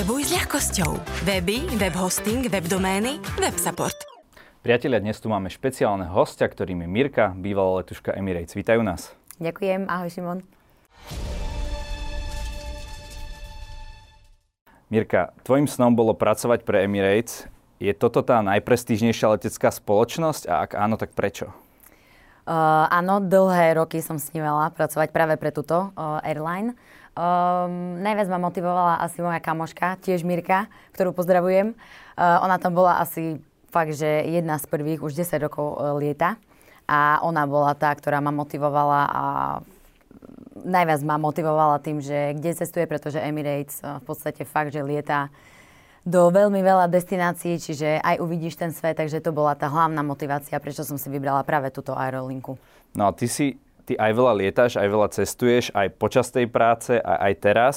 Webuj s ľahkosťou. Weby, web hosting, web domény, web support. Priatelia, dnes tu máme špeciálneho hostia, ktorým je Mirka, bývalá letuška Emirates. Vítajú nás. Ďakujem, ahoj Šimon. Mirka, tvojim snom bolo pracovať pre Emirates. Je toto tá najprestížnejšia letecká spoločnosť a ak áno, tak prečo? Uh, áno, dlhé roky som snívala pracovať práve pre túto uh, airline. Um, najviac ma motivovala asi moja kamoška, tiež Mirka, ktorú pozdravujem. Uh, ona tam bola asi fakt, že jedna z prvých, už 10 rokov uh, lieta. A ona bola tá, ktorá ma motivovala a najviac ma motivovala tým, že kde cestuje, pretože Emirates uh, v podstate fakt, že lieta do veľmi veľa destinácií, čiže aj uvidíš ten svet, takže to bola tá hlavná motivácia, prečo som si vybrala práve túto aerolinku. No a ty si ty aj veľa lietáš, aj veľa cestuješ, aj počas tej práce, aj, aj teraz.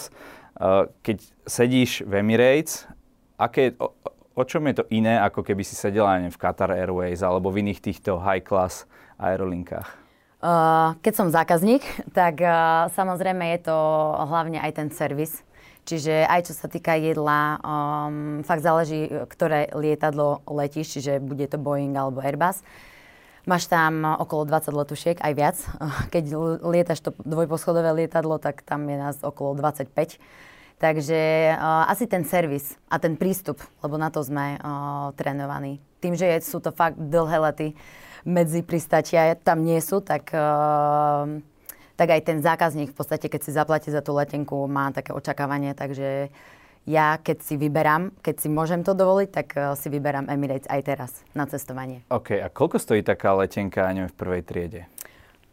Uh, keď sedíš v Emirates, aké, o, o čom je to iné, ako keby si sedela neviem, v Qatar Airways alebo v iných týchto high-class aerolinkách? Uh, keď som zákazník, tak uh, samozrejme je to hlavne aj ten servis. Čiže aj čo sa týka jedla, um, fakt záleží, ktoré lietadlo letíš, čiže bude to Boeing alebo Airbus. Máš tam okolo 20 letušiek, aj viac. Keď lietaš to dvojposchodové lietadlo, tak tam je nás okolo 25. Takže uh, asi ten servis a ten prístup, lebo na to sme uh, trénovaní. Tým, že je, sú to fakt dlhé lety medzi pristatia, tam nie sú, tak, uh, tak aj ten zákazník v podstate, keď si zaplatí za tú letenku, má také očakávanie, takže ja keď si vyberám, keď si môžem to dovoliť, tak uh, si vyberám Emirates aj teraz na cestovanie. OK, a koľko stojí taká letenka neviem, v prvej triede?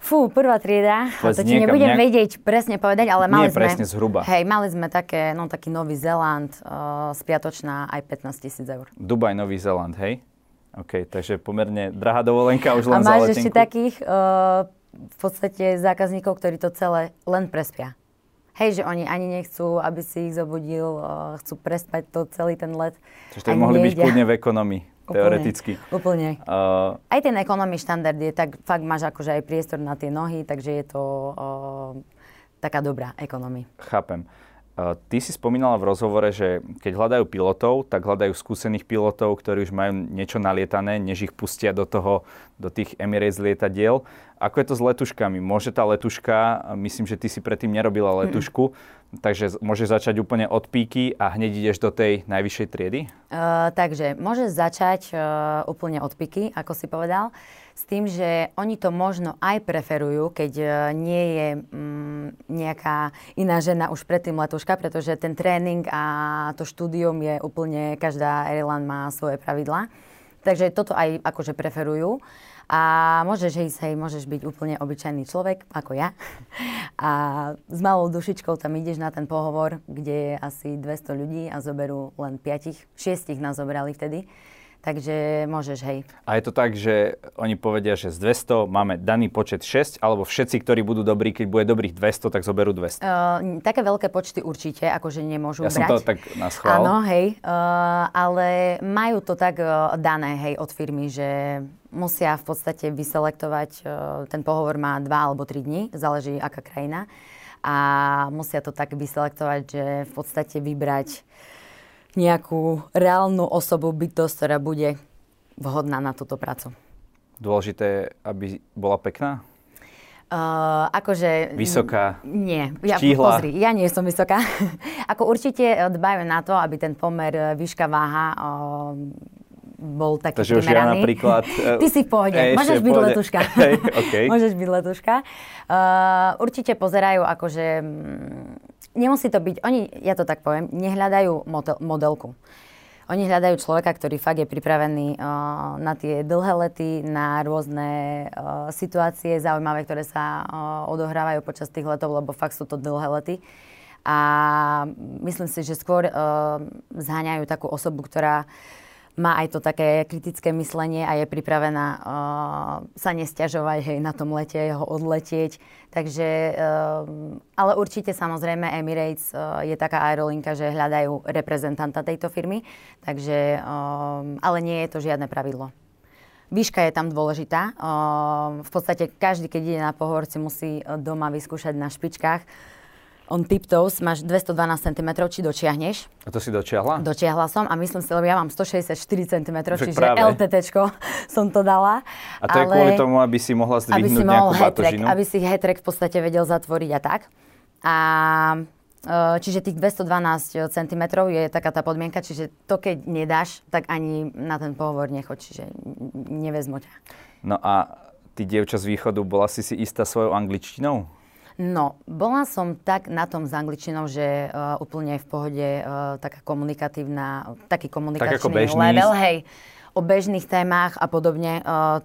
Fú, prvá trieda, Povedz to ti nebudem nejak... vedieť presne povedať, ale mali Nie, sme... presne zhruba. Hej, mali sme také, no taký Nový Zeland, uh, spiatočná aj 15 tisíc eur. Dubaj, Nový Zeland, hej? OK, takže pomerne drahá dovolenka už len A máš ešte takých uh, v podstate zákazníkov, ktorí to celé len prespia. Hej, že oni ani nechcú, aby si ich zobudil, chcú prespať to celý ten let. Čiže to mohli byť kľudne v ekonomii, teoreticky. Úplne. Uh, aj ten ekonomii štandard je, tak fakt máš akože aj priestor na tie nohy, takže je to uh, taká dobrá ekonomii. Chápem. Ty si spomínala v rozhovore, že keď hľadajú pilotov, tak hľadajú skúsených pilotov, ktorí už majú niečo nalietané, než ich pustia do toho, do tých Emirates lietadiel. Ako je to s letuškami? Môže tá letuška, myslím, že ty si predtým nerobila letušku, mm. takže môžeš začať úplne od píky a hneď ideš do tej najvyššej triedy? Uh, takže môžeš začať uh, úplne od píky, ako si povedal s tým, že oni to možno aj preferujú, keď e, nie je mm, nejaká iná žena už predtým letuška, pretože ten tréning a to štúdium je úplne, každá airline má svoje pravidlá. Takže toto aj akože preferujú. A môžeš ísť, hej, môžeš byť úplne obyčajný človek, ako ja. A s malou dušičkou tam ideš na ten pohovor, kde je asi 200 ľudí a zoberú len 5, 6 nás zobrali vtedy. Takže môžeš, hej. A je to tak, že oni povedia, že z 200 máme daný počet 6, alebo všetci, ktorí budú dobrí, keď bude dobrých 200, tak zoberú 200? Uh, také veľké počty určite, akože nemôžu ja brať. Ja som to tak na schvál. Áno, hej. Uh, ale majú to tak uh, dané, hej, od firmy, že musia v podstate vyselektovať, uh, ten pohovor má 2 alebo 3 dní, záleží aká krajina. A musia to tak vyselektovať, že v podstate vybrať nejakú reálnu osobu, bytosť, ktorá bude vhodná na túto prácu. Dôležité aby bola pekná? Uh, akože... Vysoká? Nie. Ja, pozri, ja nie som vysoká. Ako určite dbajú na to, aby ten pomer e, výška váha uh, bol taký Takže primeraný. už ja napríklad... Ty si v pohode. Ej, Môžeš byť pohode. letuška. Hey, okay. Môžeš byť letuška. Uh, určite pozerajú akože nemusí to byť, oni, ja to tak poviem, nehľadajú model, modelku. Oni hľadajú človeka, ktorý fakt je pripravený uh, na tie dlhé lety, na rôzne uh, situácie zaujímavé, ktoré sa uh, odohrávajú počas tých letov, lebo fakt sú to dlhé lety. A myslím si, že skôr uh, zháňajú takú osobu, ktorá má aj to také kritické myslenie a je pripravená uh, sa nestiažovať hej, na tom lete, ho odletieť. Takže, uh, ale určite samozrejme Emirates uh, je taká aerolinka, že hľadajú reprezentanta tejto firmy, takže, uh, ale nie je to žiadne pravidlo. Výška je tam dôležitá. Uh, v podstate každý, keď ide na pohovor, si musí doma vyskúšať na špičkách on tiptoes, máš 212 cm, či dočiahneš. A to si dočiahla? Dočiahla som a myslím si, lebo ja mám 164 cm, Však čiže. LTT som to dala. A to je kvôli tomu, aby si mohla aby si zdvihnúť mohol nejakú hat-track, aby si hat-track v podstate vedel zatvoriť a tak. A e, čiže tých 212 cm je taká tá podmienka, čiže to keď nedáš, tak ani na ten pohovor nechoď, čiže nevezmu ťa. No a ty, dievča z východu, bola si si istá svojou angličtinou? No, bola som tak na tom s angličtinou, že uh, úplne v pohode uh, taká komunikatívna, taký komunikačný ako bežný. level, hej, o bežných témach a podobne. Uh,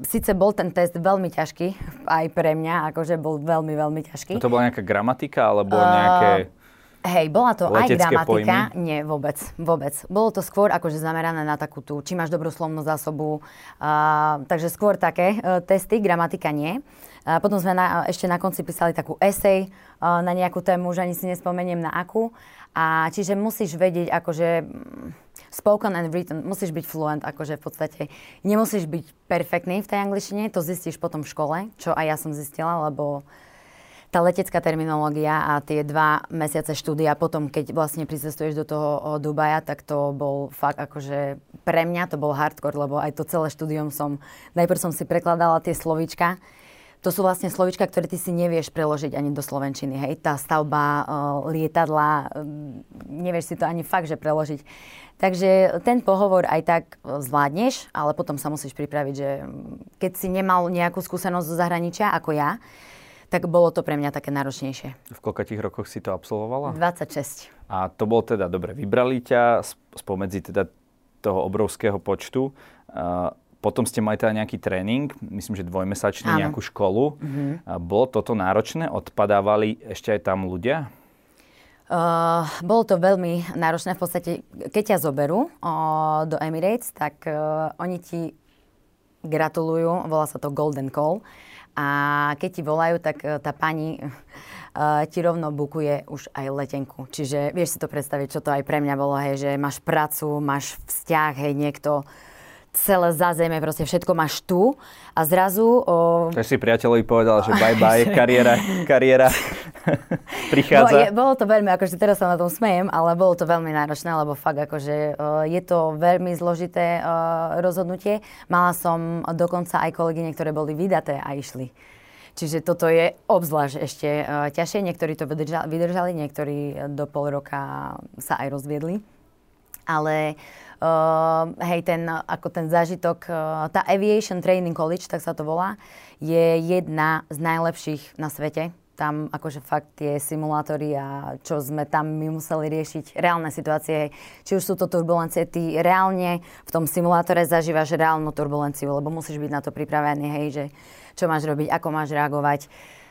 Sice bol ten test veľmi ťažký, aj pre mňa, akože bol veľmi, veľmi ťažký. No to bola nejaká gramatika, alebo nejaké... Hej, bola to aj gramatika. Nie, vôbec, vôbec. Bolo to skôr akože zamerané na takú tú, či máš dobrú slovnú zásobu. Uh, takže skôr také uh, testy, gramatika nie. Uh, potom sme na, ešte na konci písali takú esej uh, na nejakú tému, už ani si nespomeniem na akú. A čiže musíš vedieť akože mm, spoken and written, musíš byť fluent, akože v podstate nemusíš byť perfektný v tej angličtine, to zistíš potom v škole, čo aj ja som zistila, lebo tá letecká terminológia a tie dva mesiace štúdia potom, keď vlastne pricestuješ do toho Dubaja, tak to bol fakt akože pre mňa to bol hardcore, lebo aj to celé štúdium som, najprv som si prekladala tie slovíčka, to sú vlastne slovíčka, ktoré ty si nevieš preložiť ani do slovenčiny. Hej? Tá stavba, lietadla, nevieš si to ani fakt, že preložiť. Takže ten pohovor aj tak zvládneš, ale potom sa musíš pripraviť, že keď si nemal nejakú skúsenosť zo zahraničia, ako ja, tak bolo to pre mňa také náročnejšie. V koľkých rokoch si to absolvovala? 26. A to bol teda, dobre, vybrali ťa sp- spomedzi teda toho obrovského počtu. Uh, potom ste mali teda nejaký tréning, myslím, že dvojmesačný, Áno. nejakú školu. Uh, bolo toto náročné? Odpadávali ešte aj tam ľudia? Uh, bolo to veľmi náročné. V podstate, keď ťa zoberú uh, do Emirates, tak uh, oni ti gratulujú, volá sa to Golden Call. A keď ti volajú, tak uh, tá pani uh, ti rovno bukuje už aj letenku. Čiže vieš si to predstaviť, čo to aj pre mňa bolo, hej, že máš prácu, máš vzťah, hej, niekto celé zázemie, proste všetko máš tu a zrazu... O, Takže si priateľovi povedal, že bye bye, kariéra, kariéra Bo, prichádza. je, bolo to veľmi, akože teraz sa na tom smejem, ale bolo to veľmi náročné, lebo fakt akože je to veľmi zložité rozhodnutie. Mala som dokonca aj kolegyne, ktoré boli vydaté a išli. Čiže toto je obzvlášť ešte ťažšie. Niektorí to vydržali, vydržali, niektorí do pol roka sa aj rozviedli. Ale uh, hej, ten, ako ten zážitok, uh, tá Aviation Training College, tak sa to volá, je jedna z najlepších na svete. Tam akože fakt tie simulátory a čo sme tam my museli riešiť, reálne situácie, či už sú to turbulencie, ty reálne v tom simulátore zažívaš reálnu turbulenciu, lebo musíš byť na to pripravený, hej, že čo máš robiť, ako máš reagovať.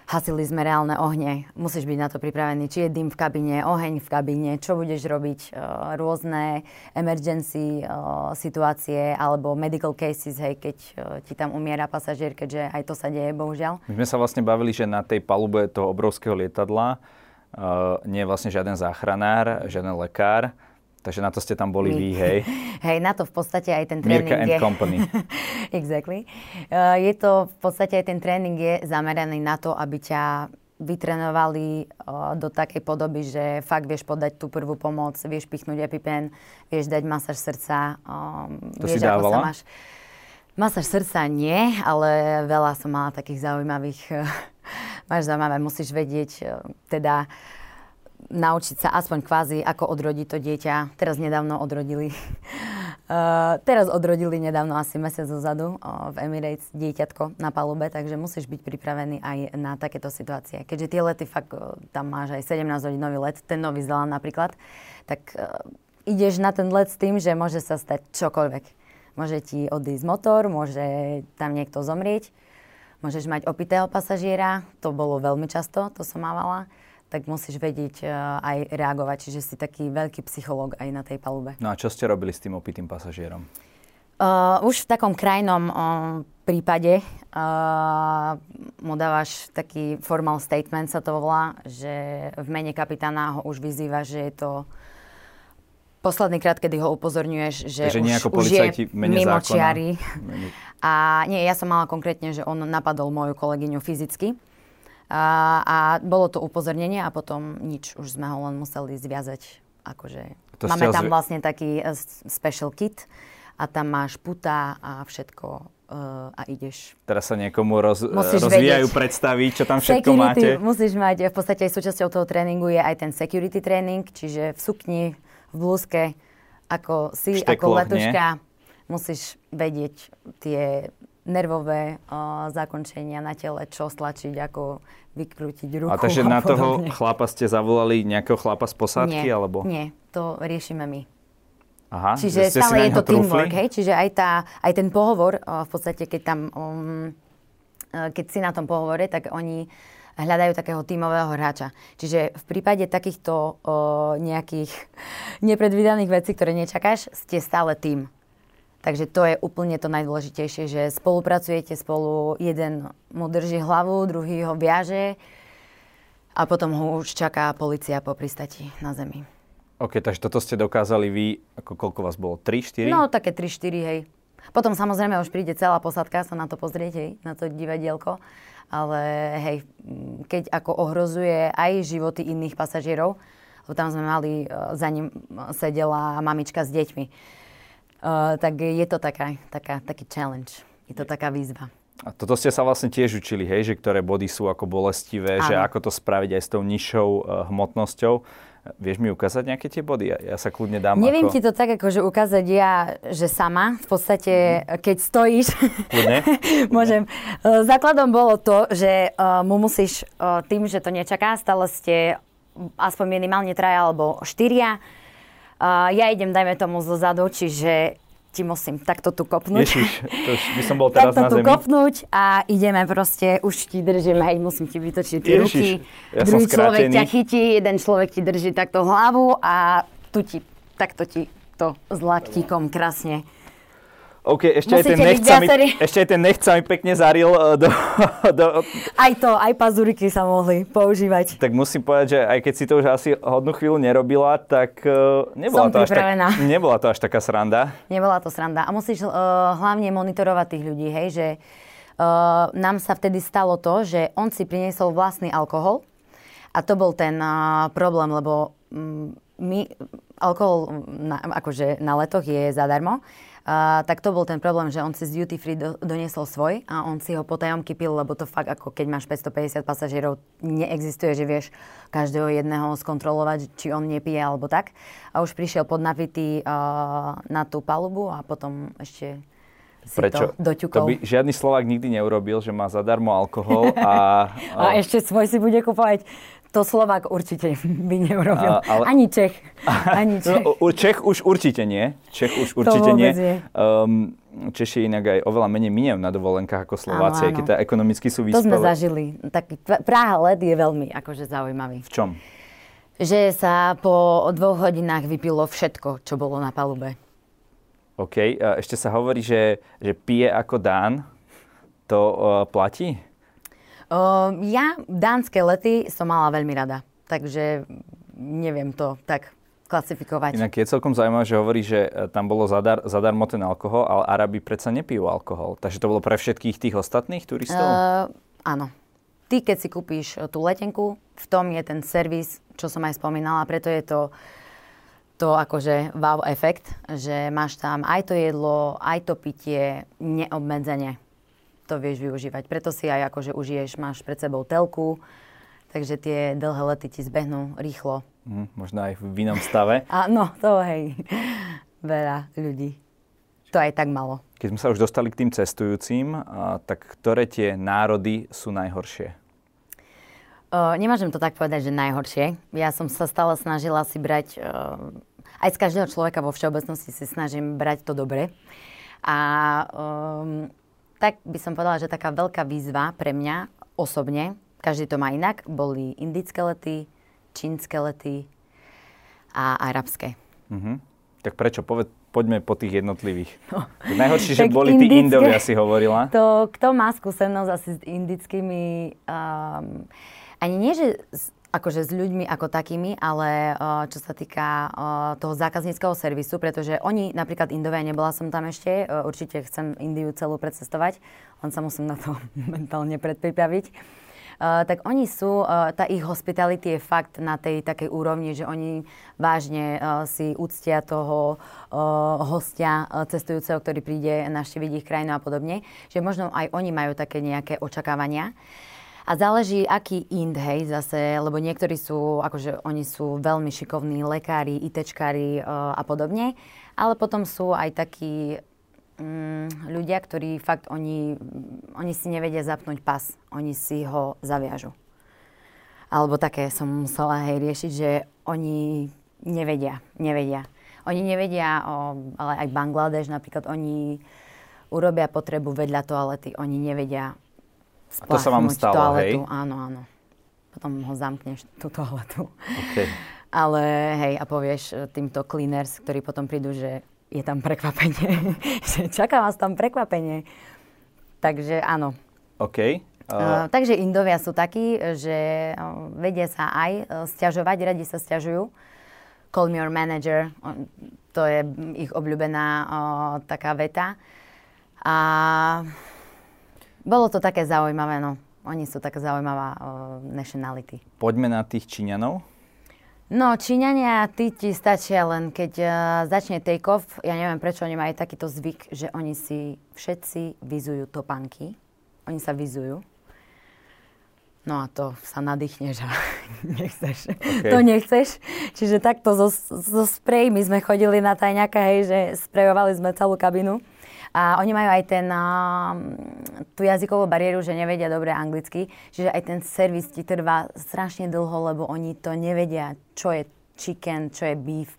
Hasili sme reálne ohne, musíš byť na to pripravený, či je dym v kabíne, oheň v kabíne, čo budeš robiť, uh, rôzne emergency uh, situácie alebo medical cases, hej, keď uh, ti tam umiera pasažier, keďže aj to sa deje, bohužiaľ. My sme sa vlastne bavili, že na tej palube toho obrovského lietadla uh, nie je vlastne žiaden záchranár, žiaden lekár, takže na to ste tam boli My. vy, hej. Hej, na to v podstate aj ten tréning Mirka and je... Company. exactly. Uh, je to v podstate aj ten tréning je zameraný na to, aby ťa vytrenovali uh, do takej podoby, že fakt vieš podať tú prvú pomoc, vieš pichnúť EpiPen, vieš dať masáž srdca, um, To vieš, si ako sa dávala? máš... Masáž srdca nie, ale veľa som mala takých zaujímavých... máš zaujímavé, musíš vedieť, uh, teda naučiť sa aspoň kvázi, ako odrodiť to dieťa. Teraz nedávno odrodili. Uh, teraz odrodili nedávno, asi mesiac dozadu uh, v Emirates dieťatko na palube, takže musíš byť pripravený aj na takéto situácie. Keďže tie lety, fakt, uh, tam máš aj 17 hodinový let, ten Nový Zeland napríklad, tak uh, ideš na ten let s tým, že môže sa stať čokoľvek. Môže ti odísť motor, môže tam niekto zomrieť, môžeš mať opitého pasažiera, to bolo veľmi často, to som mávala tak musíš vedieť uh, aj reagovať. Čiže si taký veľký psychológ aj na tej palube. No a čo ste robili s tým opitým pasažierom? Uh, už v takom krajnom uh, prípade uh, mu dávaš taký formal statement, sa to volá, že v mene kapitána ho už vyzýva, že je to posledný krát, kedy ho upozorňuješ, že nie už, už je mene mimo zákona. čiary. A nie, ja som mala konkrétne, že on napadol moju kolegyňu fyzicky A, a bolo to upozornenie a potom nič, už sme ho len museli zviazať. Akože, To máme tam zvi- vlastne taký eh, special kit a tam máš puta a všetko eh, a ideš. Teraz sa niekomu roz, Musíš rozvíjajú vedieť. predstavy, čo tam všetko security máte. musíš mať, v podstate aj súčasťou toho tréningu je aj ten security tréning, čiže v sukni, v blúzke, ako si, štekloch, ako letuška, musíš vedieť tie nervové uh, zakončenia na tele, čo stlačiť, ako vykrútiť ruku A takže na toho chlapa ste zavolali nejakého chlapa z posádky? nie, alebo? nie, to riešime my. Aha, Čiže stále je to teamwork, hej? Čiže aj, tá, aj ten pohovor, uh, v podstate, keď tam, um, uh, keď si na tom pohovore, tak oni hľadajú takého tímového hráča. Čiže v prípade takýchto uh, nejakých nepredvídaných vecí, ktoré nečakáš, ste stále tým. Takže to je úplne to najdôležitejšie, že spolupracujete spolu, jeden mu drží hlavu, druhý ho viaže a potom ho už čaká policia po pristati na zemi. OK, takže toto ste dokázali vy, ako koľko vás bolo? 3, 4? No, také 3-4, hej. Potom samozrejme už príde celá posadka sa na to pozrieť, hej, na to divadielko. Ale hej, keď ako ohrozuje aj životy iných pasažierov, lebo tam sme mali, e, za ním e, sedela mamička s deťmi, e, tak je to taká, taká, taký challenge. Je to taká výzva. A toto ste sa vlastne tiež učili, hej, že ktoré body sú ako bolestivé, že Áno. ako to spraviť aj s tou nižšou uh, hmotnosťou. Vieš mi ukázať nejaké tie body? Ja, ja sa kľudne dám Neviem ako... ti to tak akože ukázať ja, že sama, v podstate, keď stojíš, Kľudne? Môžem. E, Základom bolo to, že e, mu musíš e, tým, že to nečaká, stále ste aspoň minimálne traja alebo štyria. Ja idem, dajme tomu, zo zadu, čiže ti musím takto tu kopnúť. Ježiš, to už by som bol teraz takto na tu zemi. kopnúť a ideme proste, už ti držím, hej, musím ti vytočiť tie Ježiš, ruky. ja Druhý človek ťa chytí, jeden človek ti drží takto hlavu a tu ti, takto ti to s laktíkom krásne. OK, ešte aj, ten Musíte byť nech sa mi, ešte aj ten nech sa mi pekne zaril uh, do, do, Aj to, aj pazuriky sa mohli používať. tak musím povedať, že aj keď si to už asi hodnú chvíľu nerobila, tak uh, nebola, Som to až tak, nebola to až taká sranda. Nebola to sranda. A musíš uh, hlavne monitorovať tých ľudí, hej, že uh, nám sa vtedy stalo to, že on si priniesol vlastný alkohol a to bol ten uh, problém, lebo um, my, alkohol na, akože na letoch je zadarmo, Uh, tak to bol ten problém, že on si z duty free do, doniesol svoj a on si ho potajomky pil, lebo to fakt ako keď máš 550 pasažierov, neexistuje, že vieš každého jedného skontrolovať, či on nepije alebo tak. A už prišiel podnapitý uh, na tú palubu a potom ešte si Prečo? to To doťukol. by žiadny Slovák nikdy neurobil, že má zadarmo alkohol a... A ešte svoj si bude kupovať. To Slovák určite by neurobil. A- ale- Ani Čech. Ani Čech. No, Čech už určite nie. Čech už určite nie. nie. Um, Češi inak aj oveľa menej minejú na dovolenkách ako Slováci, aj Áno, keď áno. tá ekonomicky sú To sme vyspelé. zažili. Taký Pra- Praha let je veľmi akože zaujímavý. V čom? Že sa po dvoch hodinách vypilo všetko, čo bolo na palube. OK. Ešte sa hovorí, že, že pije ako Dán. To uh, platí? Uh, ja dánske lety som mala veľmi rada, takže neviem to tak klasifikovať. Inak je celkom zaujímavé, že hovorí, že e, tam bolo zadar, zadarmo ten alkohol, ale Arabi predsa nepijú alkohol. Takže to bolo pre všetkých tých ostatných turistov? Uh, áno. Ty, keď si kúpíš e, tú letenku, v tom je ten servis, čo som aj spomínala, preto je to to akože wow efekt, že máš tam aj to jedlo, aj to pitie neobmedzenie. To vieš využívať. Preto si aj akože užiješ, máš pred sebou telku, takže tie dlhé lety ti zbehnú rýchlo. Hm, možno aj v inom stave. A no, to hej, veľa ľudí. To aj tak malo. Keď sme sa už dostali k tým cestujúcim, a, tak ktoré tie národy sú najhoršie? Uh, nemôžem to tak povedať, že najhoršie. Ja som sa stále snažila si brať, uh, aj z každého človeka vo všeobecnosti si snažím brať to dobre. A um, tak by som povedala, že taká veľká výzva pre mňa osobne, každý to má inak, boli indické lety, čínske lety a arabské. Mhm. Tak prečo? Poved, poďme po tých jednotlivých. Najhoršie, že boli tí indické- Indovia, si hovorila. To, kto má skúsenosť asi s indickými, um, ani nie, že s, akože s ľuďmi ako takými, ale čo sa týka toho zákazníckého servisu, pretože oni, napríklad Indovia, nebola som tam ešte, určite chcem Indiu celú precestovať, len sa musím na to mentálne predpripraviť. Uh, tak oni sú, uh, tá ich hospitality je fakt na tej takej úrovni, že oni vážne uh, si úctia toho hostia cestujúceho, ktorý príde navštíviť ich krajinu a podobne. Že možno aj oni majú také nejaké očakávania. A záleží, aký ind, hej, zase, lebo niektorí sú, akože oni sú veľmi šikovní lekári, ITčkári uh, a podobne, ale potom sú aj takí mm, ľudia, ktorí fakt, oni, oni si nevedia zapnúť pas, oni si ho zaviažu. Alebo také som musela hej riešiť, že oni nevedia, nevedia. Oni nevedia, o, ale aj Bangladeš napríklad, oni urobia potrebu vedľa toalety, oni nevedia a to sa vám stalo, toaletu. hej? Áno, áno. Potom ho zamkneš, tú toaletu. Okay. Ale hej, a povieš e, týmto cleaners, ktorí potom prídu, že je tam prekvapenie. že čaká vás tam prekvapenie. Takže áno. OK. Uh... Uh, takže Indovia sú takí, že uh, vedia sa aj uh, stiažovať, radi sa stiažujú. Call me your manager, uh, to je ich obľúbená uh, taká veta. A bolo to také zaujímavé, no. Oni sú taká zaujímavá uh, nationality. Poďme na tých Číňanov. No, Číňania, tí ti stačia len, keď uh, začne take-off. Ja neviem, prečo oni majú takýto zvyk, že oni si všetci vizujú topánky. Oni sa vizujú. No a to sa nadýchneš a nechceš. Okay. To nechceš. Čiže takto zo, zo sprej my sme chodili na tajňaka, hej, že sprejovali sme celú kabinu. A oni majú aj ten, tú jazykovú bariéru, že nevedia dobre anglicky, čiže aj ten servis ti trvá strašne dlho, lebo oni to nevedia, čo je chicken, čo je beef.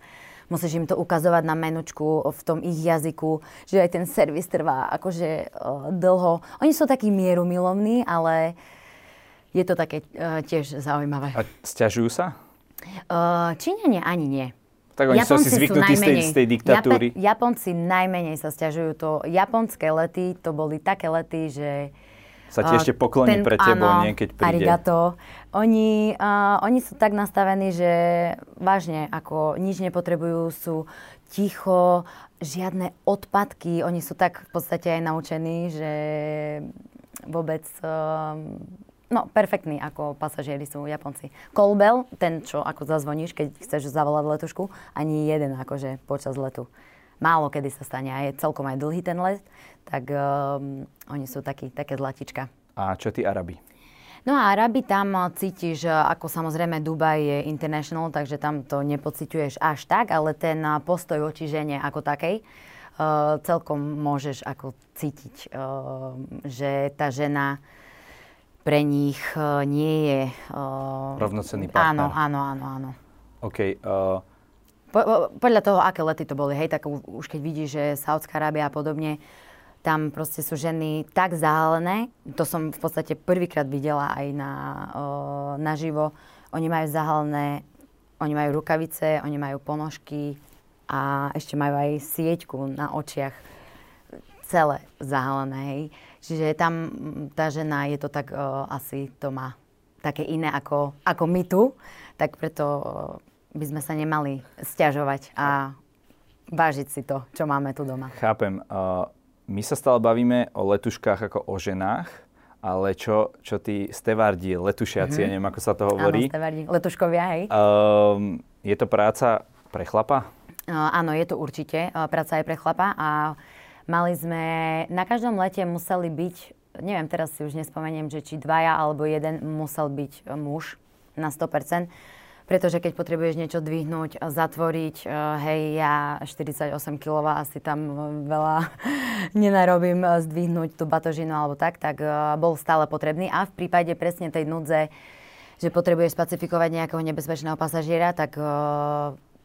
Musíš im to ukazovať na menučku v tom ich jazyku, že aj ten servis trvá akože dlho. Oni sú takí mierumilovní, ale je to také uh, tiež zaujímavé. A stiažujú sa? Uh, Číňania ani nie. Tak oni Japonci sú si zvyknutí z tej, z tej diktatúry. Jape, Japonci najmenej sa stiažujú. To japonské lety, to boli také lety, že... Sa ti ešte pokloní ten, pre tebou, áno, nie, keď príde. Arigato. Oni, uh, oni sú tak nastavení, že vážne, ako nič nepotrebujú, sú ticho, žiadne odpadky. Oni sú tak v podstate aj naučení, že vôbec... Uh, No, perfektní ako pasažieri sú Japonci. Kolbel, ten, čo ako zazvoníš, keď chceš zavolať letušku, ani jeden akože počas letu. Málo kedy sa stane a je celkom aj dlhý ten let, tak um, oni sú takí, také zlatička. A čo tí Arabi? No a Arabi tam cítiš, ako samozrejme Dubaj je international, takže tam to nepociťuješ až tak, ale ten postoj voči žene ako takej, uh, celkom môžeš ako cítiť, uh, že tá žena pre nich uh, nie je... Uh, Rovnocenný partner. Áno, áno, áno, áno. OK. Uh... Po, po, podľa toho, aké lety to boli, hej, tak už keď vidíš, že Saudská Arábia a podobne, tam proste sú ženy tak zahalené, to som v podstate prvýkrát videla aj na, uh, naživo, oni majú zahalené, oni majú rukavice, oni majú ponožky a ešte majú aj sieťku na očiach celé zahalené, hej. Čiže tam tá žena je to tak, uh, asi to má také iné ako, ako my tu, tak preto by sme sa nemali stiažovať a vážiť si to, čo máme tu doma. Chápem. Uh, my sa stále bavíme o letuškách ako o ženách, ale čo, čo tí stevardi, letušiaci, mm-hmm. neviem, ako sa to hovorí. Áno, stevardi, letuškovia, hej. Um, je to práca pre chlapa? Uh, áno, je to určite uh, práca aj pre chlapa a Mali sme, na každom lete museli byť, neviem, teraz si už nespomeniem, že či dvaja alebo jeden musel byť muž na 100%. Pretože keď potrebuješ niečo dvihnúť, zatvoriť, eh, hej, ja 48 kg asi tam veľa nenarobím zdvihnúť tú batožinu alebo tak, tak bol stále potrebný. A v prípade presne tej núdze, že potrebuješ specifikovať nejakého nebezpečného pasažiera, tak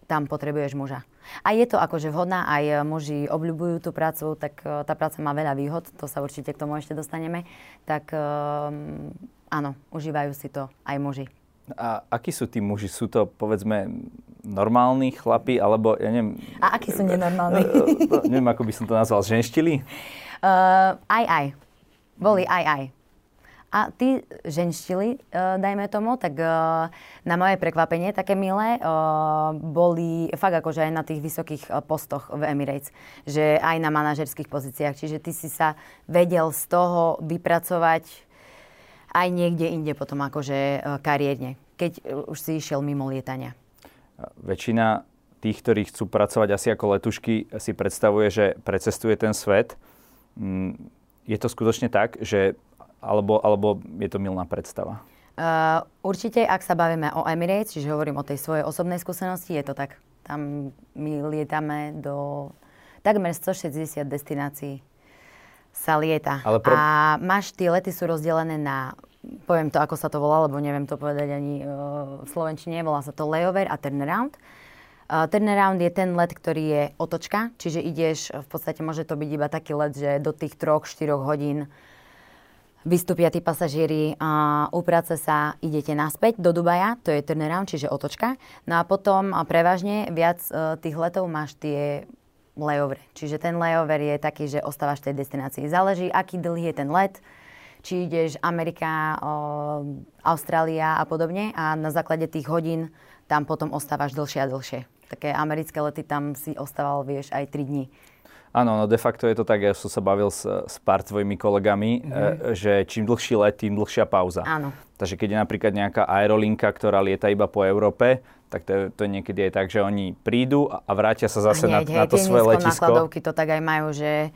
tam potrebuješ muža. A je to akože vhodná, aj muži obľúbujú tú prácu, tak e, tá práca má veľa výhod, to sa určite k tomu ešte dostaneme. Tak um, áno, užívajú si to aj muži. A akí sú tí muži? Sú to, povedzme, normálni chlapi, alebo ja neviem... A akí sú nenormálni? neviem, ako by som to nazval, ženštili? Uh, aj, aj. Boli aj, aj. A tí ženštili, uh, dajme tomu, tak uh, na moje prekvapenie, také milé, uh, boli fakt akože aj na tých vysokých postoch v Emirates, že aj na manažerských pozíciách. Čiže ty si sa vedel z toho vypracovať aj niekde inde potom akože kariérne, keď už si išiel mimo lietania. Väčšina tých, ktorí chcú pracovať asi ako letušky, si predstavuje, že precestuje ten svet. Mm, je to skutočne tak, že alebo, alebo je to milná predstava? Uh, určite, ak sa bavíme o Emirates, čiže hovorím o tej svojej osobnej skúsenosti, je to tak. Tam my lietame do takmer 160 destinácií sa lieta. Ale pro... A máš, tie lety sú rozdelené na, poviem to, ako sa to volá, lebo neviem to povedať ani uh, v Slovenčine, volá sa to layover a turnaround. Uh, turnaround je ten let, ktorý je otočka, čiže ideš, v podstate môže to byť iba taký let, že do tých 3-4 hodín vystúpia tí pasažieri, uh, uprace sa, idete naspäť do Dubaja, to je turnaround, čiže otočka. No a potom uh, prevažne viac uh, tých letov máš tie layover. Čiže ten layover je taký, že ostávaš tej destinácii. Záleží, aký dlhý je ten let, či ideš Amerika, o, Austrália a podobne a na základe tých hodín tam potom ostávaš dlhšie a dlhšie. Také americké lety tam si ostával, vieš, aj 3 dní. Áno, no de facto je to tak, ja som sa bavil s, s pár tvojimi kolegami, mm-hmm. že čím dlhší let, tým dlhšia pauza. Áno. Takže keď je napríklad nejaká aerolinka, ktorá lieta iba po Európe, tak to, to niekedy je tak, že oni prídu a vrátia sa zase hneď, na, na to svoje letisko. nákladovky to tak aj majú, že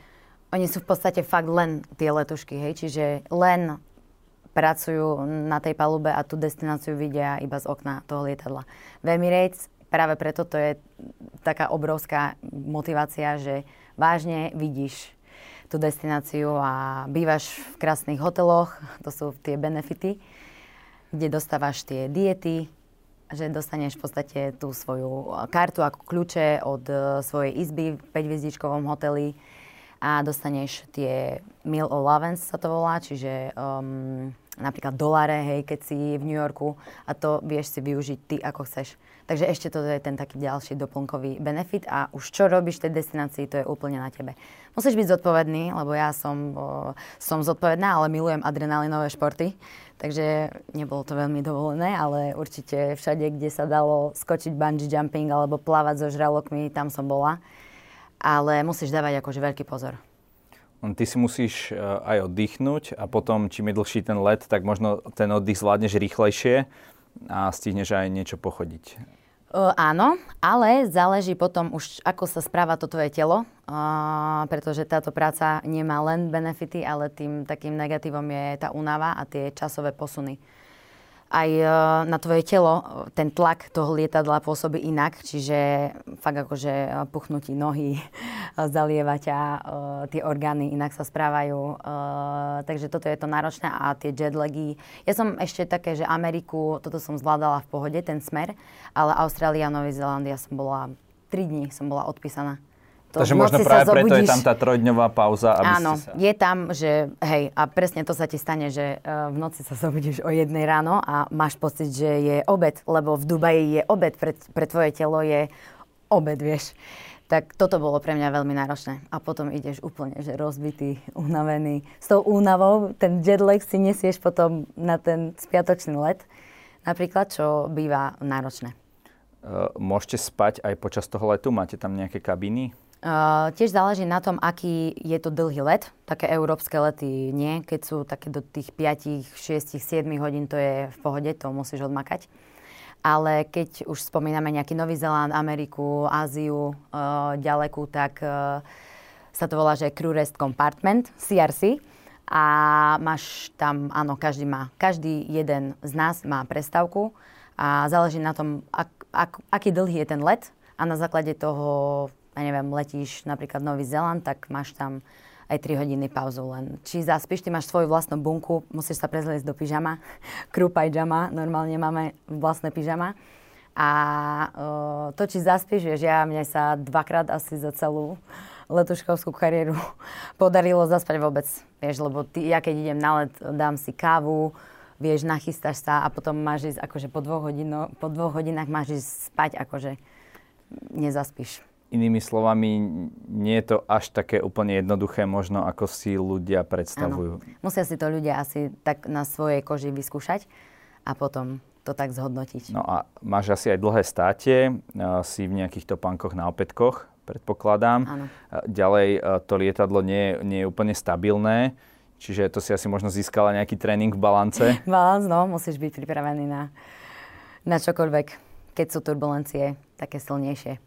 oni sú v podstate fakt len tie letušky, hej, čiže len pracujú na tej palube a tú destináciu vidia iba z okna toho lietadla. V Emirates práve preto to je taká obrovská motivácia, že vážne vidíš tú destináciu a bývaš v krásnych hoteloch, to sú tie benefity, kde dostávaš tie diety, že dostaneš v podstate tú svoju kartu ako kľúče od uh, svojej izby v 5 hoteli a dostaneš tie meal allowance sa to volá, čiže um, napríklad doláre, hej, keď si v New Yorku a to vieš si využiť ty ako chceš. Takže ešte toto je ten taký ďalší doplnkový benefit a už čo robíš v tej destinácii, to je úplne na tebe. Musíš byť zodpovedný, lebo ja som, som zodpovedná, ale milujem adrenalinové športy. Takže nebolo to veľmi dovolené, ale určite všade, kde sa dalo skočiť bungee jumping alebo plávať so žralokmi, tam som bola. Ale musíš dávať akože veľký pozor. Ty si musíš e, aj oddychnúť a potom, čím je dlhší ten let, tak možno ten oddych zvládneš rýchlejšie a stihneš aj niečo pochodiť. Uh, áno, ale záleží potom už, ako sa správa to tvoje telo, uh, pretože táto práca nemá len benefity, ale tým takým negatívom je tá únava a tie časové posuny aj e, na tvoje telo ten tlak toho lietadla pôsobí inak, čiže fakt akože e, puchnutí nohy, zalieva ťa, e, tie orgány inak sa správajú, takže toto je to náročné a tie jetlagy. Ja som ešte také, že Ameriku, toto som zvládala v pohode, ten smer, ale Austrália Nový Zelandia som bola, 3 dní som bola odpísaná. To Takže možno práve preto je tam tá trojdňová pauza, aby Áno, sa... je tam, že hej, a presne to sa ti stane, že uh, v noci sa zobudíš o jednej ráno a máš pocit, že je obed, lebo v Dubaji je obed, pre, pre tvoje telo je obed, vieš. Tak toto bolo pre mňa veľmi náročné. A potom ideš úplne, že rozbitý, unavený. S tou únavou ten jetlag si nesieš potom na ten spiatočný let, napríklad, čo býva náročné. Uh, môžete spať aj počas toho letu? Máte tam nejaké kabíny? Uh, tiež záleží na tom, aký je to dlhý let. Také európske lety nie. Keď sú také do tých 5, 6, 7 hodín, to je v pohode, to musíš odmakať. Ale keď už spomíname nejaký Nový Zeland, Ameriku, Áziu, uh, ďalekú, tak uh, sa to volá, že Crew Rest Compartment, CRC. A máš tam, áno, každý má, každý jeden z nás má prestávku a záleží na tom, ak, ak, aký dlhý je ten let a na základe toho ja neviem, letíš napríklad Nový Zeland, tak máš tam aj 3 hodiny pauzu len. Či zaspíš, ty máš svoju vlastnú bunku, musíš sa prezliecť do pyžama, crew pyjama, normálne máme vlastné pyžama. A uh, to, či zaspíš, vieš, ja mne sa dvakrát asi za celú letuškovskú kariéru podarilo zaspať vôbec. Vieš, lebo ty, ja keď idem na let, dám si kávu, vieš, nachystáš sa a potom máš ísť, akože po dvoch, hodino, po dvoch hodinách máš ísť spať, akože nezaspíš. Inými slovami, nie je to až také úplne jednoduché možno, ako si ľudia predstavujú. Áno. Musia si to ľudia asi tak na svojej koži vyskúšať a potom to tak zhodnotiť. No a máš asi aj dlhé státe, si v nejakých topánkoch na opätkoch, predpokladám. Áno. Ďalej to lietadlo nie, nie je úplne stabilné, Čiže to si asi možno získala nejaký tréning v balance. Balans, no, musíš byť pripravený na, na čokoľvek, keď sú turbulencie také silnejšie.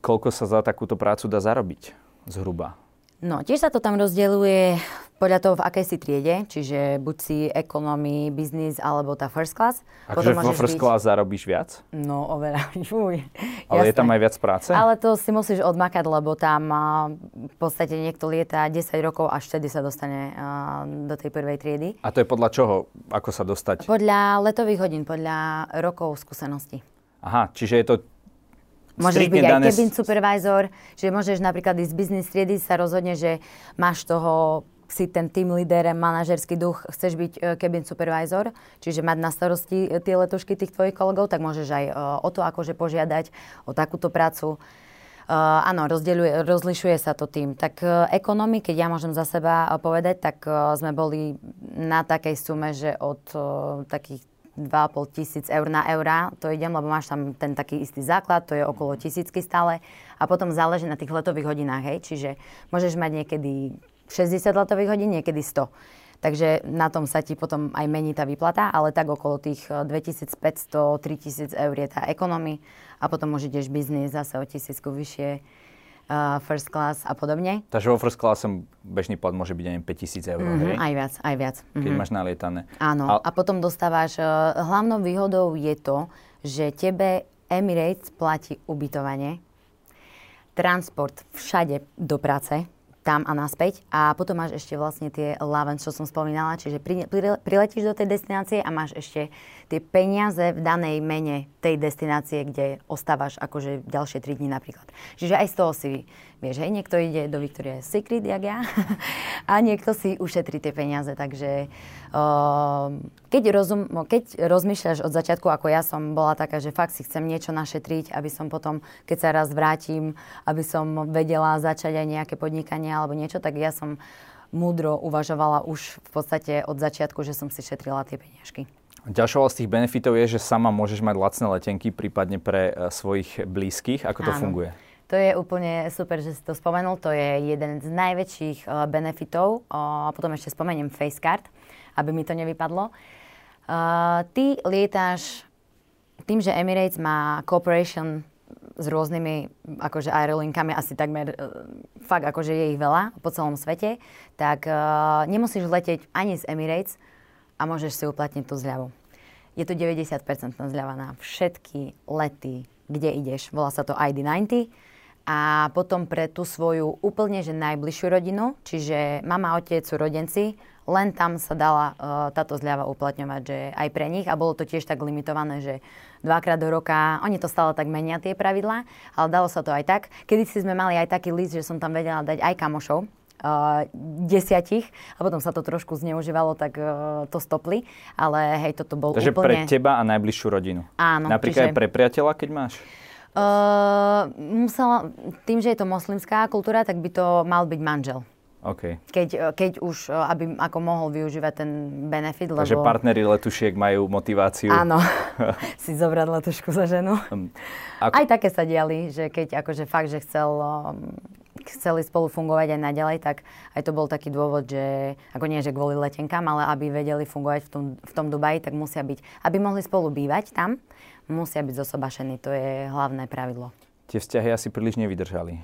Koľko sa za takúto prácu dá zarobiť zhruba? No, tiež sa to tam rozdeľuje podľa toho, v akej si triede, čiže buď si economy, business alebo tá first class. Akože vo first byť... class zarobíš viac? No, oveľa. Uj, Ale jasné. je tam aj viac práce? Ale to si musíš odmakať, lebo tam v podstate niekto lieta 10 rokov, až vtedy sa dostane do tej prvej triedy. A to je podľa čoho? Ako sa dostať? Podľa letových hodín, podľa rokov skúsenosti. Aha, čiže je to Môžeš byť aj cabin supervisor, že môžeš napríklad ísť z business triedy, sa rozhodne, že máš toho si ten team leader, manažerský duch, chceš byť uh, cabin supervisor, čiže mať na starosti uh, tie letušky tých tvojich kolegov, tak môžeš aj uh, o to akože požiadať, o takúto prácu. Uh, áno, rozlišuje sa to tým. Tak uh, ekonomi, keď ja môžem za seba uh, povedať, tak uh, sme boli na takej sume, že od uh, takých 2,5 tisíc eur na eurá, to idem, lebo máš tam ten taký istý základ, to je okolo tisícky stále. A potom záleží na tých letových hodinách, hej, čiže môžeš mať niekedy 60 letových hodín, niekedy 100. Takže na tom sa ti potom aj mení tá výplata, ale tak okolo tých 2500-3000 eur je tá ekonomy a potom už ideš biznis zase o tisícku vyššie, uh, first class a podobne. Takže vo first class bežný plat môže byť aj 5000 eur, mm-hmm, hej? Aj viac, aj viac. Keď mm-hmm. máš nalietané. Áno, a... a potom dostávaš, uh, hlavnou výhodou je to, že tebe Emirates platí ubytovanie, transport všade do práce, tam a naspäť. A potom máš ešte vlastne tie allowance, čo som spomínala, čiže pri, pri, priletíš do tej destinácie a máš ešte tie peniaze v danej mene tej destinácie, kde ostávaš akože ďalšie 3 dní napríklad. Čiže aj z toho si Vieš, hej, niekto ide do Victoria's Secret, jak ja, a niekto si ušetrí tie peniaze. Takže keď, rozum, no, keď rozmýšľaš od začiatku, ako ja som bola taká, že fakt si chcem niečo našetriť, aby som potom, keď sa raz vrátim, aby som vedela začať aj nejaké podnikanie alebo niečo, tak ja som múdro uvažovala už v podstate od začiatku, že som si šetrila tie peniažky. Ďalšou z tých benefitov je, že sama môžeš mať lacné letenky, prípadne pre uh, svojich blízkych. Ako to Áno. funguje? To je úplne super, že si to spomenul. To je jeden z najväčších uh, benefitov. Potom ešte spomeniem Facecard, aby mi to nevypadlo. Uh, ty lietáš tým, že Emirates má cooperation s rôznymi akože aerolinkami, asi takmer uh, fakt akože je ich veľa po celom svete, tak uh, nemusíš letieť ani z Emirates a môžeš si uplatniť tú zľavu. Je to 90% zľava na všetky lety, kde ideš. Volá sa to ID90 a potom pre tú svoju úplne že najbližšiu rodinu, čiže mama, otec, rodenci, len tam sa dala uh, táto zľava uplatňovať, že aj pre nich a bolo to tiež tak limitované, že dvakrát do roka, oni to stále tak menia tie pravidlá, ale dalo sa to aj tak. Kedy si sme mali aj taký list, že som tam vedela dať aj kamošov, Uh, desiatich a potom sa to trošku zneužívalo, tak uh, to stopli. Ale hej, toto bol Takže úplne... pre teba a najbližšiu rodinu. Áno. Napríklad čiže... aj pre priateľa, keď máš? Uh, musela, tým, že je to moslimská kultúra, tak by to mal byť manžel. Okay. Keď, eh, keď už, eh, aby ako mohol využívať ten benefit, Takže lebo... partneri letušiek majú motiváciu. Áno, si zobrať letušku za ženu. Um, ako... Aj také sa diali, že keď akože fakt, že chcel, um, chceli spolu fungovať aj naďalej, tak aj to bol taký dôvod, že ako nie, že kvôli letenkám, ale aby vedeli fungovať v tom, v tom Dubaji, tak musia byť, aby mohli spolu bývať tam, musia byť zosobašení. To je hlavné pravidlo. Tie vzťahy asi príliš nevydržali.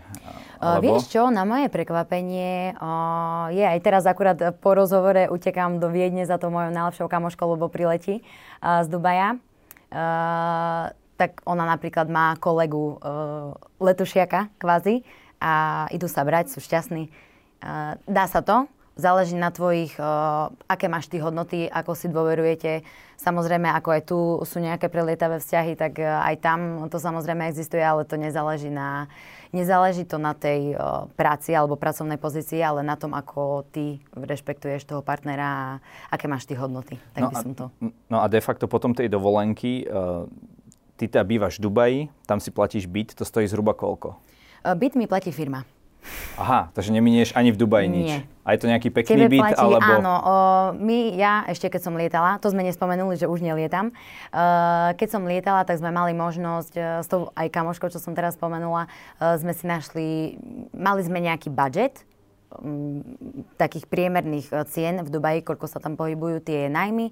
Alebo... Vieš čo, na moje prekvapenie uh, je aj teraz akurát po rozhovore utekám do Viedne za to mojou najlepšou kamoškou, lebo priletí uh, z Dubaja. Uh, tak ona napríklad má kolegu uh, letušiaka kvázi a idú sa brať, sú šťastní. Uh, dá sa to, záleží na tvojich, uh, aké máš ty hodnoty, ako si dôverujete. Samozrejme, ako aj tu sú nejaké prelietavé vzťahy, tak uh, aj tam to samozrejme existuje, ale to nezáleží na, nezáleží to na tej uh, práci alebo pracovnej pozícii, ale na tom, ako ty rešpektuješ toho partnera a aké máš ty hodnoty. Tak no by som to. No a de facto potom tej dovolenky, uh, ty teda bývaš v Dubaji, tam si platíš byt, to stojí zhruba koľko? Uh, byt mi platí firma. Aha, takže neminieš ani v Dubaji nič. Nie. A je to nejaký pekný Tebe byt? Platí, alebo... Áno, o, my, ja ešte keď som lietala, to sme nespomenuli, že už nelietam, uh, keď som lietala, tak sme mali možnosť, uh, s tou aj kamoškou, čo som teraz spomenula, uh, sme si našli, mali sme nejaký budget, um, takých priemerných uh, cien v Dubaji, koľko sa tam pohybujú tie najmy.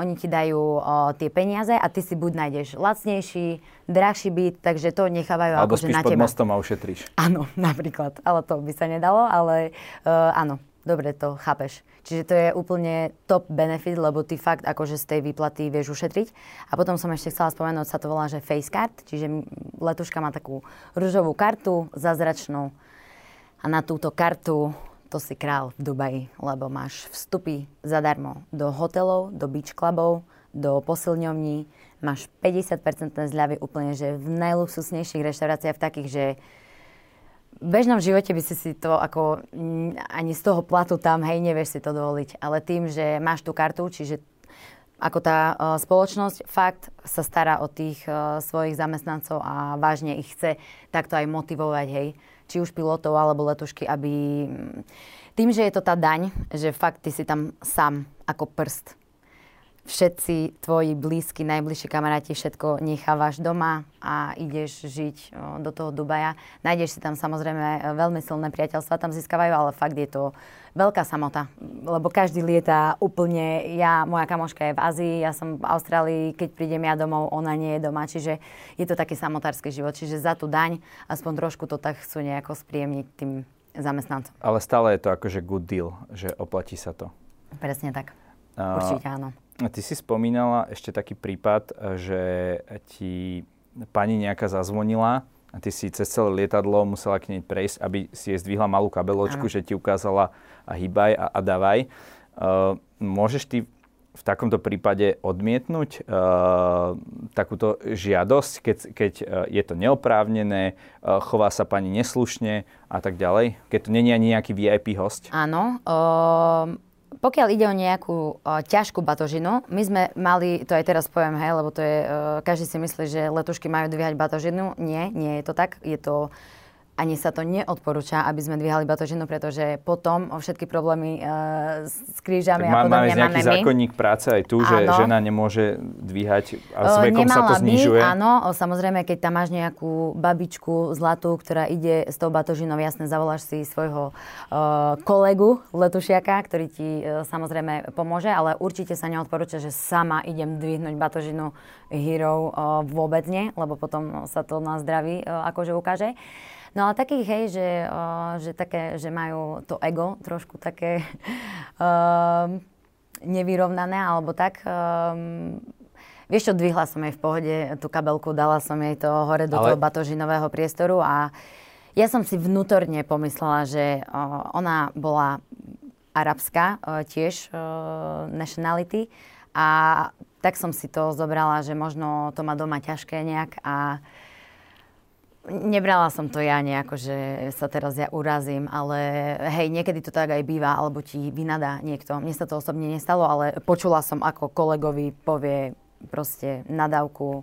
Oni ti dajú uh, tie peniaze a ty si buď nájdeš lacnejší, drahší byt, takže to nechávajú Alebo akože na pod teba. mostom a ušetríš. Áno, napríklad. Ale to by sa nedalo, ale uh, áno, dobre to chápeš. Čiže to je úplne top benefit, lebo ty fakt akože z tej výplaty vieš ušetriť. A potom som ešte chcela spomenúť, sa to volá, že face card, čiže letuška má takú rúžovú kartu, zázračnú. A na túto kartu to si král v Dubaji, lebo máš vstupy zadarmo do hotelov, do beach clubov, do posilňovní, máš 50% zľavy úplne, že v najluxusnejších reštauráciách v takých, že v bežnom živote by si si to ako mm, ani z toho platu tam, hej, nevieš si to dovoliť. Ale tým, že máš tú kartu, čiže ako tá uh, spoločnosť fakt sa stará o tých uh, svojich zamestnancov a vážne ich chce takto aj motivovať, hej. Či už pilotov alebo letušky, aby... mm, Tým, že je to tá daň, že fakt ty si tam sám ako prst všetci tvoji blízki, najbližší kamaráti všetko nechávaš doma a ideš žiť do toho Dubaja. Nájdeš si tam samozrejme e, veľmi silné priateľstva, tam získavajú, ale fakt je to veľká samota, lebo každý lieta úplne, ja, moja kamoška je v Ázii, ja som v Austrálii, keď prídem ja domov, ona nie je doma, čiže je to taký samotársky život, čiže za tú daň aspoň trošku to tak chcú nejako spríjemniť tým zamestnancom. Ale stále je to akože good deal, že oplatí sa to. Presne tak. A- Určite áno. Ty si spomínala ešte taký prípad, že ti pani nejaká zazvonila a ty si cez celé lietadlo musela k nej prejsť, aby si jej zdvihla malú kabeločku, Áno. že ti ukázala a hýbaj a, a dávaj. Uh, môžeš ty v takomto prípade odmietnúť uh, takúto žiadosť, keď, keď uh, je to neoprávnené, uh, chová sa pani neslušne a tak ďalej, keď to není ani nejaký VIP host? Áno. O, pokiaľ ide o nejakú o, ťažkú batožinu, my sme mali, to aj teraz poviem, hej, lebo to je, o, každý si myslí, že letušky majú dvíhať batožinu. Nie, nie je to tak. Je to ani sa to neodporúča, aby sme dvíhali batožinu, pretože potom o všetky problémy e, s krížami Tak a má, podobne máme nejaký máme zákonník práce aj tu, že Áno. žena nemôže dvíhať a s O, vekom sa to znižuje. By, áno, samozrejme, keď tam máš nejakú babičku zlatú, ktorá ide s tou batožinou, jasne, zavoláš si svojho uh, kolegu letušiaka, ktorý ti uh, samozrejme pomôže, ale určite sa neodporúča, že sama idem dvihnúť batožinu Hero uh, vôbec nie, lebo potom sa to na zdraví akože ukáže. No ale takých, hej, že, uh, že, také, že majú to ego trošku také uh, nevyrovnané, alebo tak. Um, vieš čo, dvihla som jej v pohode tú kabelku, dala som jej to hore do Ale- toho batožinového priestoru a ja som si vnútorne pomyslela, že uh, ona bola arabská uh, tiež uh, nationality a tak som si to zobrala, že možno to má doma ťažké nejak a Nebrala som to ja nejako, že sa teraz ja urazím, ale hej, niekedy to tak aj býva, alebo ti vynadá niekto. Mne sa to osobne nestalo, ale počula som, ako kolegovi povie proste nadávku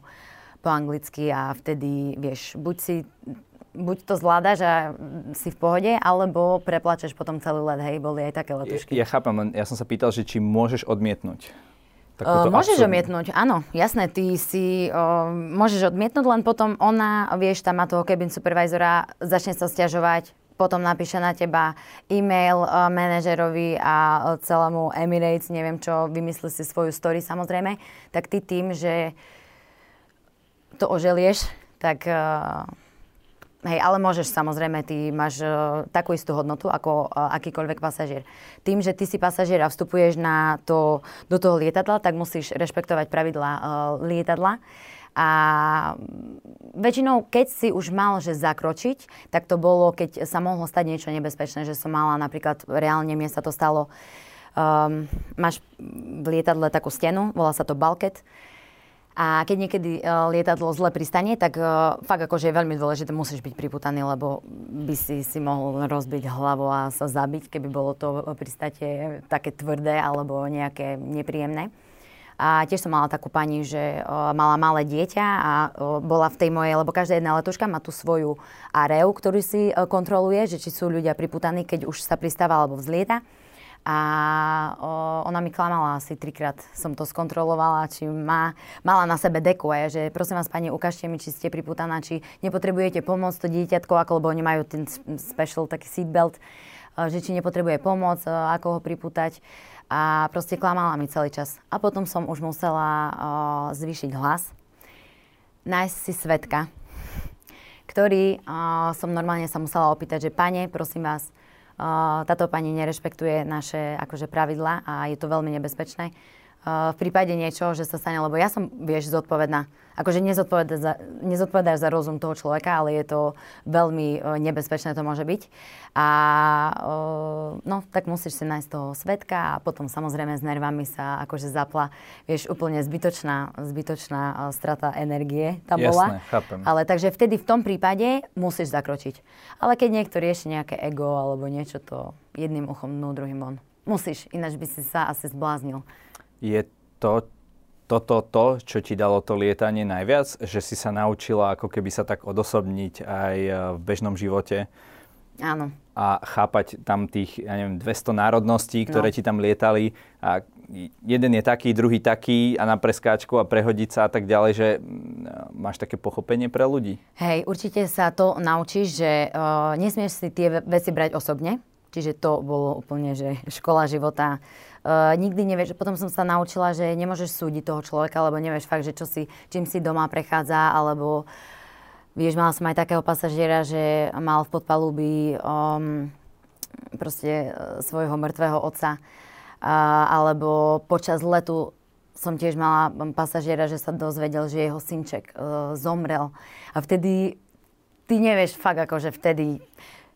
po anglicky a vtedy, vieš, buď si buď to zvládaš a si v pohode, alebo preplačeš potom celý let, hej, boli aj také letušky. Ja chápem, len ja som sa pýtal, že či môžeš odmietnúť. Uh, môžeš absurdnú- odmietnúť, áno, jasné, ty si uh, môžeš odmietnúť, len potom ona, vieš, tam má toho cabin supervisora, začne sa stiažovať, potom napíše na teba e-mail uh, manažerovi a uh, celému Emirates, neviem čo, vymyslí si svoju story samozrejme, tak ty tým, že to oželieš, tak uh, Hej, ale môžeš samozrejme, ty máš uh, takú istú hodnotu ako uh, akýkoľvek pasažier. Tým, že ty si pasažier a vstupuješ na to, do toho lietadla, tak musíš rešpektovať pravidlá uh, lietadla. A väčšinou, keď si už mal že zakročiť, tak to bolo, keď sa mohlo stať niečo nebezpečné, že som mala napríklad, reálne mne sa to stalo, um, máš v lietadle takú stenu, volá sa to balket, a keď niekedy uh, lietadlo zle pristane, tak uh, fakt akože je veľmi dôležité, musíš byť priputaný, lebo by si si mohol rozbiť hlavu a sa zabiť, keby bolo to pristatie také tvrdé alebo nejaké nepríjemné. A tiež som mala takú pani, že uh, mala malé dieťa a bola v tej mojej, lebo každá jedna letuška má tú svoju areu, ktorú si kontroluje, že či sú ľudia priputaní, keď už sa pristáva alebo vzlieta. A ona mi klamala asi trikrát, som to skontrolovala, či má, mala na sebe ja, že prosím vás pani, ukážte mi, či ste priputaná, či nepotrebujete pomôcť to dieťatko, ako lebo oni majú ten special taký seatbelt. že či nepotrebuje pomoc, ako ho pripútať a proste klamala mi celý čas. A potom som už musela zvýšiť hlas, nájsť si svetka, ktorý som normálne sa musela opýtať, že pane, prosím vás, táto pani nerešpektuje naše akože, pravidla a je to veľmi nebezpečné v prípade niečo, že sa stane, lebo ja som, vieš, zodpovedná. Akože nezodpovedáš za, nezodpovedáš za rozum toho človeka, ale je to veľmi nebezpečné to môže byť. A no, tak musíš si nájsť toho svetka a potom samozrejme s nervami sa akože zapla, vieš, úplne zbytočná, zbytočná strata energie tam Jasné, bola. chápem. Ale takže vtedy v tom prípade musíš zakročiť. Ale keď niekto rieši nejaké ego alebo niečo, to jedným uchom, no druhým von. Musíš, ináč by si sa asi zbláznil. Je to toto to, čo ti dalo to lietanie najviac? Že si sa naučila ako keby sa tak odosobniť aj e, v bežnom živote? Áno. A chápať tam tých, ja neviem, 200 národností, ktoré No. ti tam lietali. A jeden je taký, druhý taký a na preskáčku a prehodiť sa a tak ďalej, že mm, máš také pochopenie pre ľudí. Hej, určite sa to naučíš, že uh, nesmieš si tie ve- veci brať osobne. Čiže to bolo úplne, že škola života. Uh, nikdy nevieš, potom som sa naučila, že nemôžeš súdiť toho človeka, lebo nevieš fakt, že čo si, čím si doma prechádza, alebo vieš, mala som aj takého pasažiera, že mal v podpalubí um, proste uh, svojho mŕtvého otca. Uh, alebo počas letu som tiež mala pasažiera, že sa dozvedel, že jeho synček uh, zomrel. A vtedy, ty nevieš fakt akože vtedy,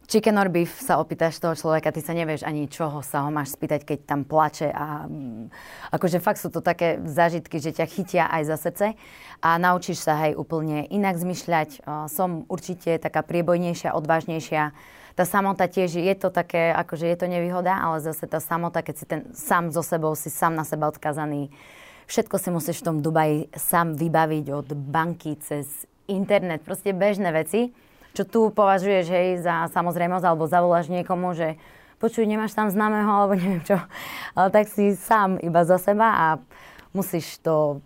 chicken or beef sa opýtaš toho človeka, ty sa nevieš ani čoho sa ho máš spýtať, keď tam plače a mm, akože fakt sú to také zážitky, že ťa chytia aj za srdce a naučíš sa hej úplne inak zmyšľať. Som určite taká priebojnejšia, odvážnejšia. Tá samota tiež je to také, akože je to nevýhoda, ale zase tá samota, keď si ten sám so sebou, si sám na seba odkazaný, všetko si musíš v tom Dubaji sám vybaviť od banky cez internet, proste bežné veci, čo tu považuješ hej, za samozrejmosť, alebo zavoláš niekomu, že počuj, nemáš tam známeho, alebo neviem čo. Ale tak si sám iba za seba a musíš to,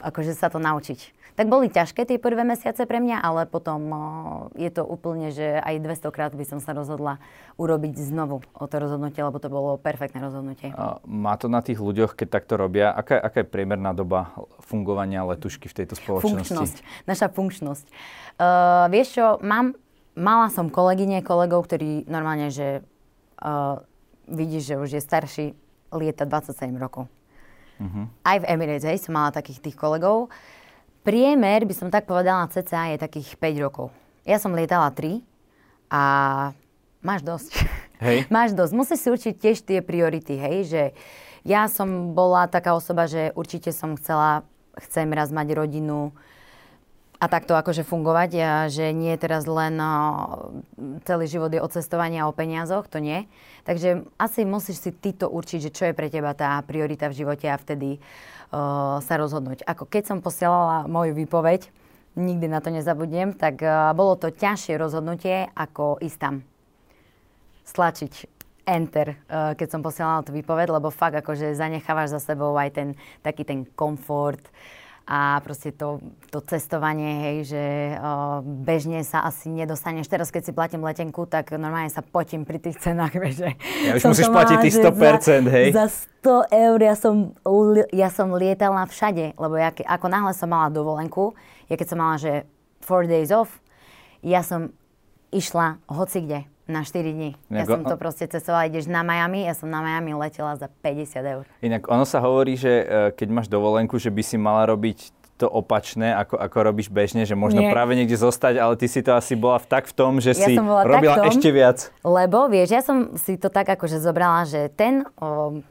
akože sa to naučiť. Tak boli ťažké tie prvé mesiace pre mňa, ale potom je to úplne, že aj 200 krát by som sa rozhodla urobiť znovu o to rozhodnutie, lebo to bolo perfektné rozhodnutie. A má to na tých ľuďoch, keď takto robia, aká, aká je priemerná doba fungovania letušky v tejto spoločnosti? Funkčnosť. Naša funkčnosť. Uh, vieš čo, mám, mala som kolegyne, kolegov, ktorí normálne, že uh, vidíš, že už je starší, lieta 27 rokov. Uh-huh. Aj v Emirates, hej, som mala takých tých kolegov. Priemer, by som tak povedala, cca je takých 5 rokov. Ja som lietala 3 a máš dosť. Hej. máš dosť. Musíš si určiť tiež tie priority, hej, že ja som bola taká osoba, že určite som chcela, chcem raz mať rodinu a takto akože fungovať, a že nie teraz len o, celý život je o cestovaní a o peniazoch, to nie. Takže asi musíš si ty to určiť, že čo je pre teba tá priorita v živote a vtedy sa rozhodnúť. Ako keď som posielala moju výpoveď, nikdy na to nezabudnem, tak o, bolo to ťažšie rozhodnutie ako ísť tam. Stlačiť enter, uh, keď som posielala tú výpoveď, lebo fakt akože zanechávaš za sebou aj ten taký ten komfort a proste to, to cestovanie, hej, že uh, bežne sa asi nedostaneš. Teraz, keď si platím letenku, tak normálne sa potím pri tých cenách, vieš, že Ja už musíš platiť tých že 100%, hej? Za 100 eur ja som, ja som lietala všade, lebo ja, ako náhle som mala dovolenku, ja keď som mala, že 4 days off, ja som išla hoci kde na 4 dní. Ja som to proste cestovala, ideš na Miami, ja som na Miami letela za 50 eur. Inak ono sa hovorí, že e, keď máš dovolenku, že by si mala robiť to opačné, ako, ako robíš bežne, že možno Nie. práve niekde zostať, ale ty si to asi bola v, tak v tom, že Ja si som bola tak robila tom. ešte viac. Lebo, vieš, ja som si to tak akože zobrala, že ten o,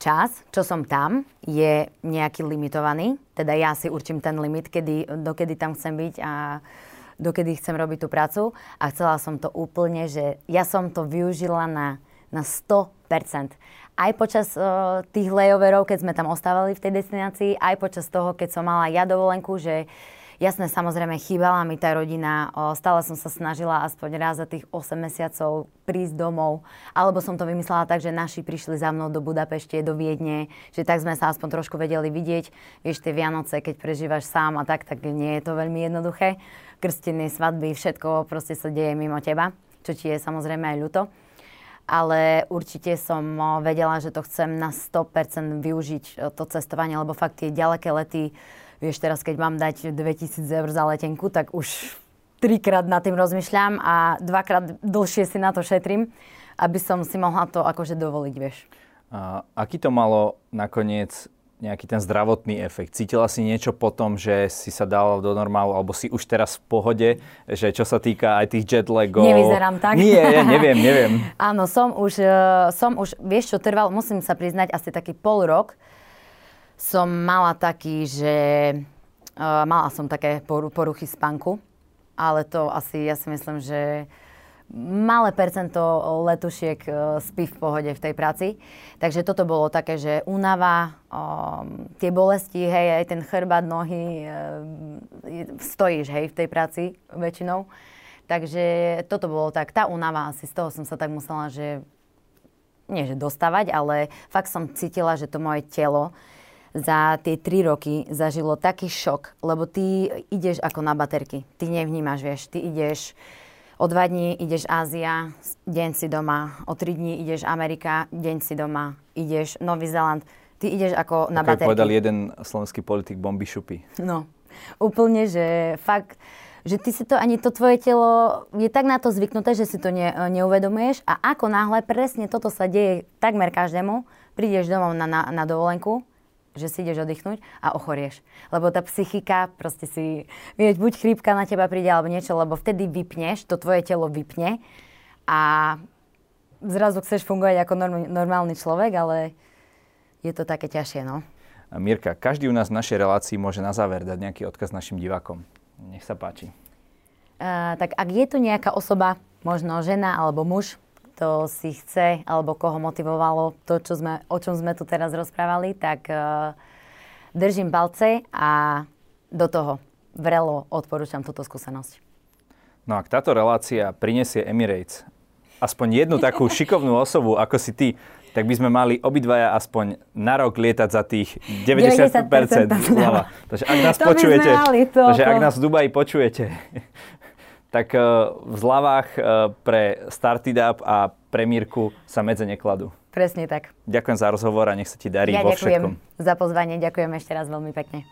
čas, čo som tam, je nejaký limitovaný. Teda ja si určím ten limit, kedy, dokedy tam chcem byť a dokedy chcem robiť tú prácu. A chcela som to úplne, že ja som to využila na, na 100%. Aj počas uh, tých layoverov, keď sme tam ostávali v tej destinácii, aj počas toho, keď som mala ja dovolenku, že Jasné, samozrejme, chýbala mi tá rodina. O, stále som sa snažila aspoň raz za tých 8 mesiacov prísť domov. Alebo som to vymyslela tak, že naši prišli za mnou do Budapešte, do Viedne, že tak sme sa aspoň trošku vedeli vidieť. Vieš, tie Vianoce, keď prežívaš sám a tak, tak nie je to veľmi jednoduché. Krstiny, svadby, všetko proste sa deje mimo teba, čo ti je samozrejme aj ľúto. ale určite som vedela, že to chcem na 100% využiť to cestovanie, lebo fakt tie ďaleké lety, vieš teraz, keď mám dať 2000 eur za letenku, tak už trikrát nad tým rozmýšľam a dvakrát dlhšie si na to šetrím, aby som si mohla to akože dovoliť, vieš. A aký to malo nakoniec nejaký ten zdravotný efekt? Cítila si niečo po tom, že si sa dala do normálu, alebo si už teraz v pohode, že čo sa týka aj tých jetlagov? Nevyzerám tak. Nie, ja neviem, neviem. Áno, som už, e, som už, vieš čo, trval, musím sa priznať, asi taký pol rok som mala taký, že uh, mala som také poruchy spánku, ale to asi, ja si myslím, že malé percento letušiek e, spí v pohode v tej práci. Takže toto bolo také, že únava, um, tie bolesti, hej, aj ten chrbát, nohy, um, stojíš, hej, v tej práci väčšinou. Takže toto bolo tak, tá únava asi z toho som sa tak musela, že nie že dostávať, ale fakt som cítila, že to moje telo za tie tri roky zažilo taký šok, lebo ty ideš ako na baterky. Ty nevnímaš, vieš, ty ideš O dva dní ideš Ázia, deň si doma. O tri dní ideš Amerika, deň si doma. Ideš Nový Zeland. Ty ideš ako na baterky. povedal jeden slovenský politik, bomby šupy. No, úplne, že fakt, že ty si to, ani to tvoje telo je tak na to zvyknuté, že si to ne, neuvedomuješ a ako náhle presne toto sa deje takmer každému, prídeš domov na, na, na dovolenku že si ideš oddychnúť a ochorieš. Lebo tá psychika, proste si, vieš, buď chrípka na teba príde alebo niečo, lebo vtedy vypneš, to tvoje telo vypne a zrazu chceš fungovať ako norm, normálny človek, ale je to také ťažšie, no. Mirka, každý u nás v našej relácii môže na záver dať nejaký odkaz našim divákom. Nech sa páči. Uh, tak ak je tu nejaká osoba, možno žena alebo muž, kto si chce alebo koho motivovalo to, čo sme, o čom sme tu teraz rozprávali, tak uh, držím palce a do toho vrelo odporúčam túto skúsenosť. No ak táto relácia prinesie Emirates aspoň jednu takú šikovnú osobu, ako si ty, tak by sme mali obidvaja aspoň na rok lietať za tých 90%. 90% Takže ak nás to počujete, takže ak nás v Dubaji počujete, tak eh, v zľavách eh, pre Started Up a pre Mírku sa medze nekladú. Presne tak. Ďakujem za rozhovor a nech sa ti darí ja vo ďakujem všetkom. za pozvanie, ďakujem ešte raz veľmi pekne.